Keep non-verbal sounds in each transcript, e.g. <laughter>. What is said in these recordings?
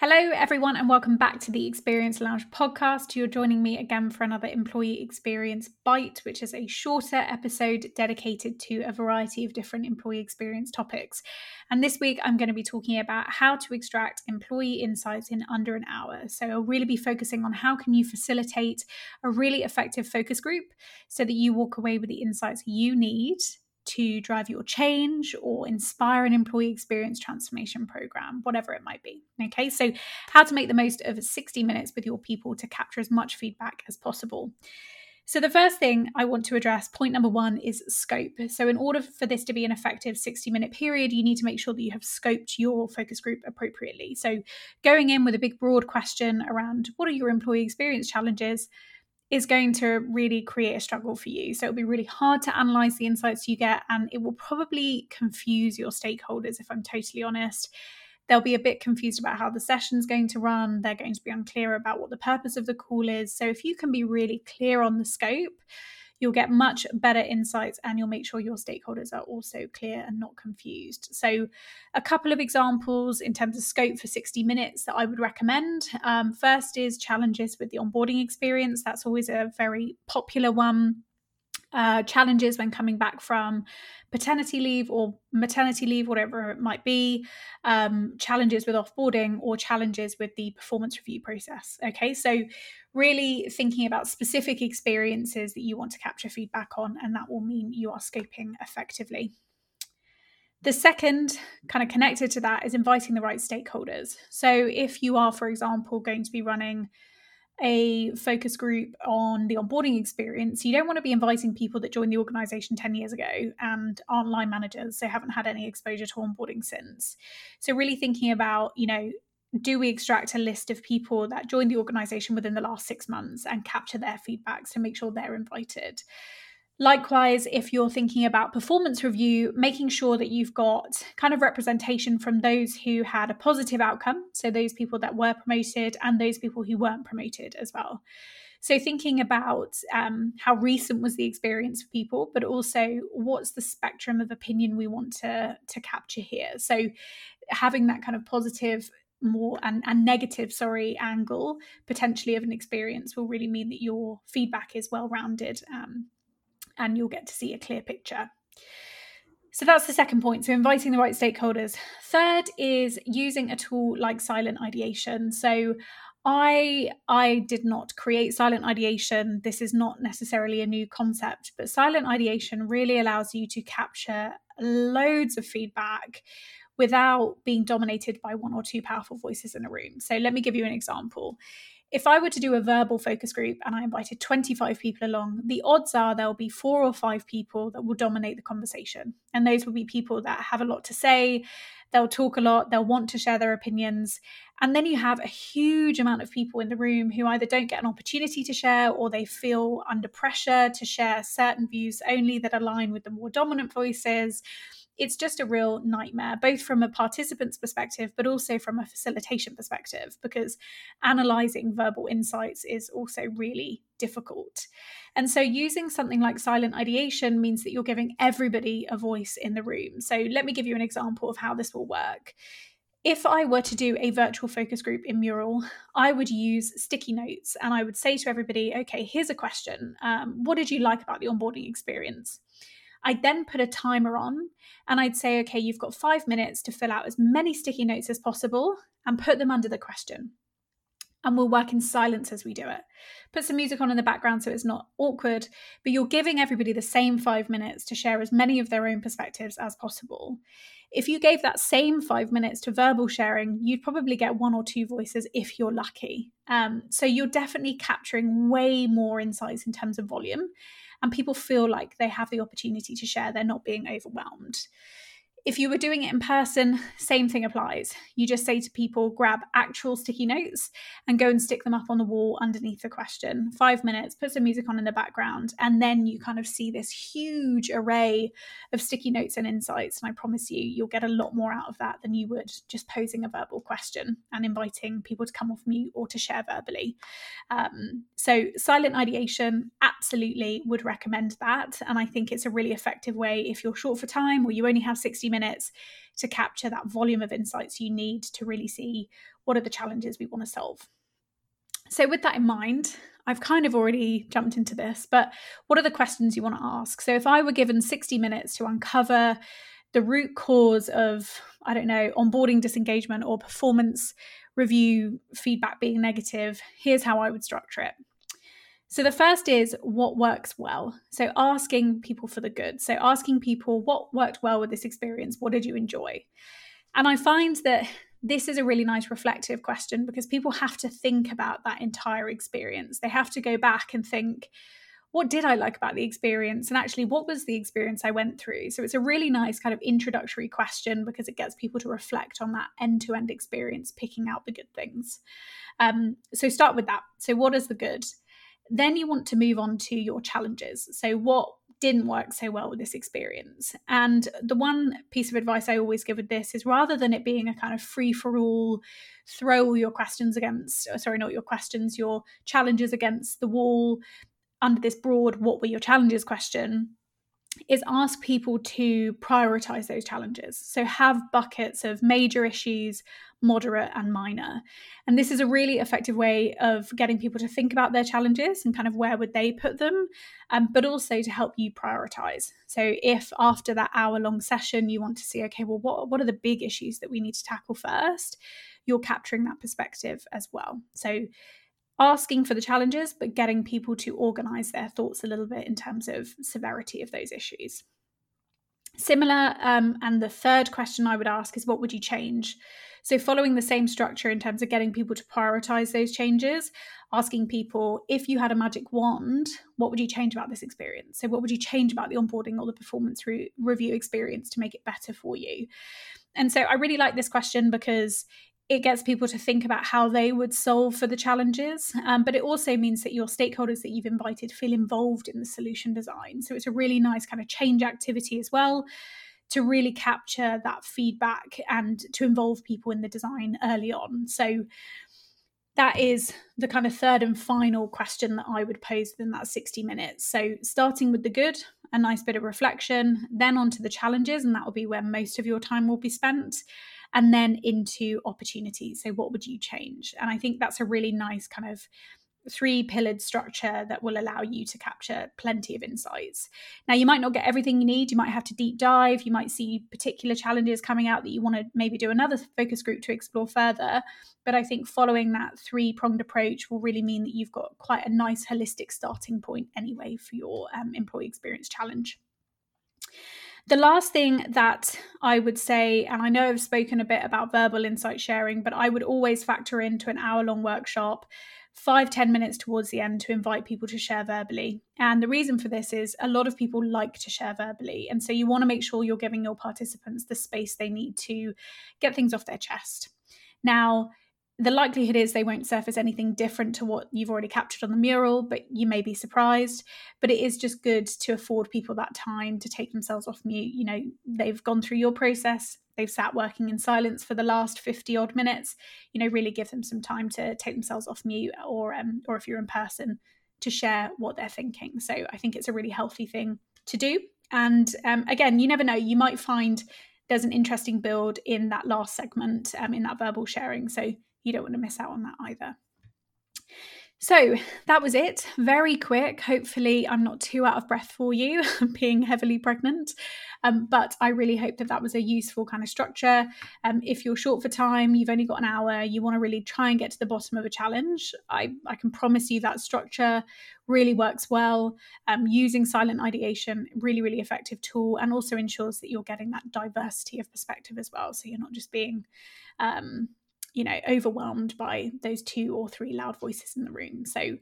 Hello, everyone, and welcome back to the Experience Lounge podcast. You're joining me again for another Employee Experience Bite, which is a shorter episode dedicated to a variety of different employee experience topics. And this week, I'm going to be talking about how to extract employee insights in under an hour. So, I'll really be focusing on how can you facilitate a really effective focus group so that you walk away with the insights you need to drive your change or inspire an employee experience transformation program, whatever it might be. Okay, so how to make the most of 60 minutes with your people to capture as much feedback as possible. So, the first thing I want to address, point number one, is scope. So, in order for this to be an effective 60 minute period, you need to make sure that you have scoped your focus group appropriately. So, going in with a big, broad question around what are your employee experience challenges, is going to really create a struggle for you. So it'll be really hard to analyze the insights you get, and it will probably confuse your stakeholders, if I'm totally honest. They'll be a bit confused about how the session's going to run. They're going to be unclear about what the purpose of the call is. So if you can be really clear on the scope, you'll get much better insights and you'll make sure your stakeholders are also clear and not confused. So, a couple of examples in terms of scope for 60 minutes that I would recommend. Um, first is challenges with the onboarding experience. That's always a very popular one uh, challenges when coming back from paternity leave or maternity leave, whatever it might be, um, challenges with offboarding or challenges with the performance review process. Okay, so really thinking about specific experiences that you want to capture feedback on, and that will mean you are scoping effectively. The second, kind of connected to that, is inviting the right stakeholders. So, if you are, for example, going to be running a focus group on the onboarding experience, you don't want to be inviting people that joined the organization 10 years ago and aren't line managers, so haven't had any exposure to onboarding since. So, really thinking about, you know, do we extract a list of people that joined the organization within the last six months and capture their feedbacks to make sure they're invited? Likewise, if you're thinking about performance review, making sure that you've got kind of representation from those who had a positive outcome. So, those people that were promoted and those people who weren't promoted as well. So, thinking about um, how recent was the experience for people, but also what's the spectrum of opinion we want to, to capture here. So, having that kind of positive more and, and negative sorry angle potentially of an experience will really mean that your feedback is well rounded um, and you'll get to see a clear picture. So that's the second point. So inviting the right stakeholders. Third is using a tool like silent ideation. So I I did not create silent ideation. This is not necessarily a new concept, but silent ideation really allows you to capture loads of feedback without being dominated by one or two powerful voices in a room. So let me give you an example if I were to do a verbal focus group and I invited 25 people along, the odds are there'll be four or five people that will dominate the conversation. And those will be people that have a lot to say, they'll talk a lot, they'll want to share their opinions. And then you have a huge amount of people in the room who either don't get an opportunity to share or they feel under pressure to share certain views only that align with the more dominant voices it's just a real nightmare, both from a participant's perspective, but also from a facilitation perspective, because analyzing verbal insights is also really difficult. And so, using something like silent ideation means that you're giving everybody a voice in the room. So, let me give you an example of how this will work. If I were to do a virtual focus group in Mural, I would use sticky notes and I would say to everybody, okay, here's a question. Um, what did you like about the onboarding experience? I'd then put a timer on and I'd say, okay, you've got five minutes to fill out as many sticky notes as possible and put them under the question. And we'll work in silence as we do it. Put some music on in the background so it's not awkward, but you're giving everybody the same five minutes to share as many of their own perspectives as possible. If you gave that same five minutes to verbal sharing, you'd probably get one or two voices if you're lucky. Um, so you're definitely capturing way more insights in terms of volume and people feel like they have the opportunity to share, they're not being overwhelmed. If you were doing it in person, same thing applies. You just say to people, grab actual sticky notes and go and stick them up on the wall underneath the question. Five minutes, put some music on in the background, and then you kind of see this huge array of sticky notes and insights. And I promise you, you'll get a lot more out of that than you would just posing a verbal question and inviting people to come off mute or to share verbally. Um, so, silent ideation, absolutely would recommend that. And I think it's a really effective way if you're short for time or you only have 60 minutes to capture that volume of insights you need to really see what are the challenges we want to solve. So, with that in mind, I've kind of already jumped into this, but what are the questions you want to ask? So, if I were given 60 minutes to uncover the root cause of, I don't know, onboarding disengagement or performance review feedback being negative, here's how I would structure it. So, the first is what works well. So, asking people for the good. So, asking people what worked well with this experience? What did you enjoy? And I find that this is a really nice reflective question because people have to think about that entire experience. They have to go back and think, what did I like about the experience? And actually, what was the experience I went through? So it's a really nice kind of introductory question because it gets people to reflect on that end to end experience, picking out the good things. Um, so start with that. So, what is the good? Then you want to move on to your challenges. So, what didn't work so well with this experience. And the one piece of advice I always give with this is rather than it being a kind of free for all, throw all your questions against, uh, sorry, not your questions, your challenges against the wall under this broad, what were your challenges question is ask people to prioritize those challenges. So have buckets of major issues, moderate, and minor. And this is a really effective way of getting people to think about their challenges and kind of where would they put them, um, but also to help you prioritize. So if after that hour long session you want to see, okay, well, what, what are the big issues that we need to tackle first? You're capturing that perspective as well. So asking for the challenges, but getting people to organize their thoughts a little bit in terms of severity of those issues. Similar, um, and the third question I would ask is what would you change? So, following the same structure in terms of getting people to prioritize those changes, asking people if you had a magic wand, what would you change about this experience? So, what would you change about the onboarding or the performance re- review experience to make it better for you? And so, I really like this question because it gets people to think about how they would solve for the challenges. Um, but it also means that your stakeholders that you've invited feel involved in the solution design. So it's a really nice kind of change activity as well to really capture that feedback and to involve people in the design early on. So that is the kind of third and final question that I would pose within that 60 minutes. So, starting with the good, a nice bit of reflection, then on to the challenges, and that will be where most of your time will be spent and then into opportunities. So, what would you change? And I think that's a really nice kind of three pillared structure that will allow you to capture plenty of insights. Now, you might not get everything you need. You might have to deep dive. You might see particular challenges coming out that you want to maybe do another focus group to explore further. But I think following that three pronged approach will really mean that you've got quite a nice holistic starting point anyway for your um, employee experience challenge. The last thing that I would say, and I know I've spoken a bit about verbal insight sharing, but I would always factor into an hour long workshop five ten minutes towards the end to invite people to share verbally. And the reason for this is a lot of people like to share verbally. And so you want to make sure you're giving your participants the space they need to get things off their chest. Now, the likelihood is they won't surface anything different to what you've already captured on the mural, but you may be surprised. But it is just good to afford people that time to take themselves off mute. You know, they've gone through your process, they've sat working in silence for the last 50 odd minutes. You know, really give them some time to take themselves off mute or um, or if you're in person to share what they're thinking. So I think it's a really healthy thing to do. And um, again, you never know, you might find there's an interesting build in that last segment, um, in that verbal sharing. So you don't want to miss out on that either. So that was it. Very quick. Hopefully, I'm not too out of breath for you, <laughs> being heavily pregnant. Um, but I really hope that that was a useful kind of structure. Um, if you're short for time, you've only got an hour, you want to really try and get to the bottom of a challenge, I, I can promise you that structure really works well. Um, using silent ideation, really, really effective tool, and also ensures that you're getting that diversity of perspective as well. So you're not just being um, you know, overwhelmed by those two or three loud voices in the room. So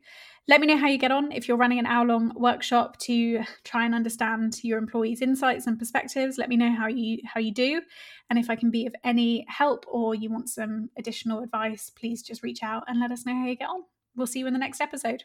let me know how you get on if you're running an hour long workshop to try and understand your employees' insights and perspectives. Let me know how you how you do. And if I can be of any help or you want some additional advice, please just reach out and let us know how you get on. We'll see you in the next episode.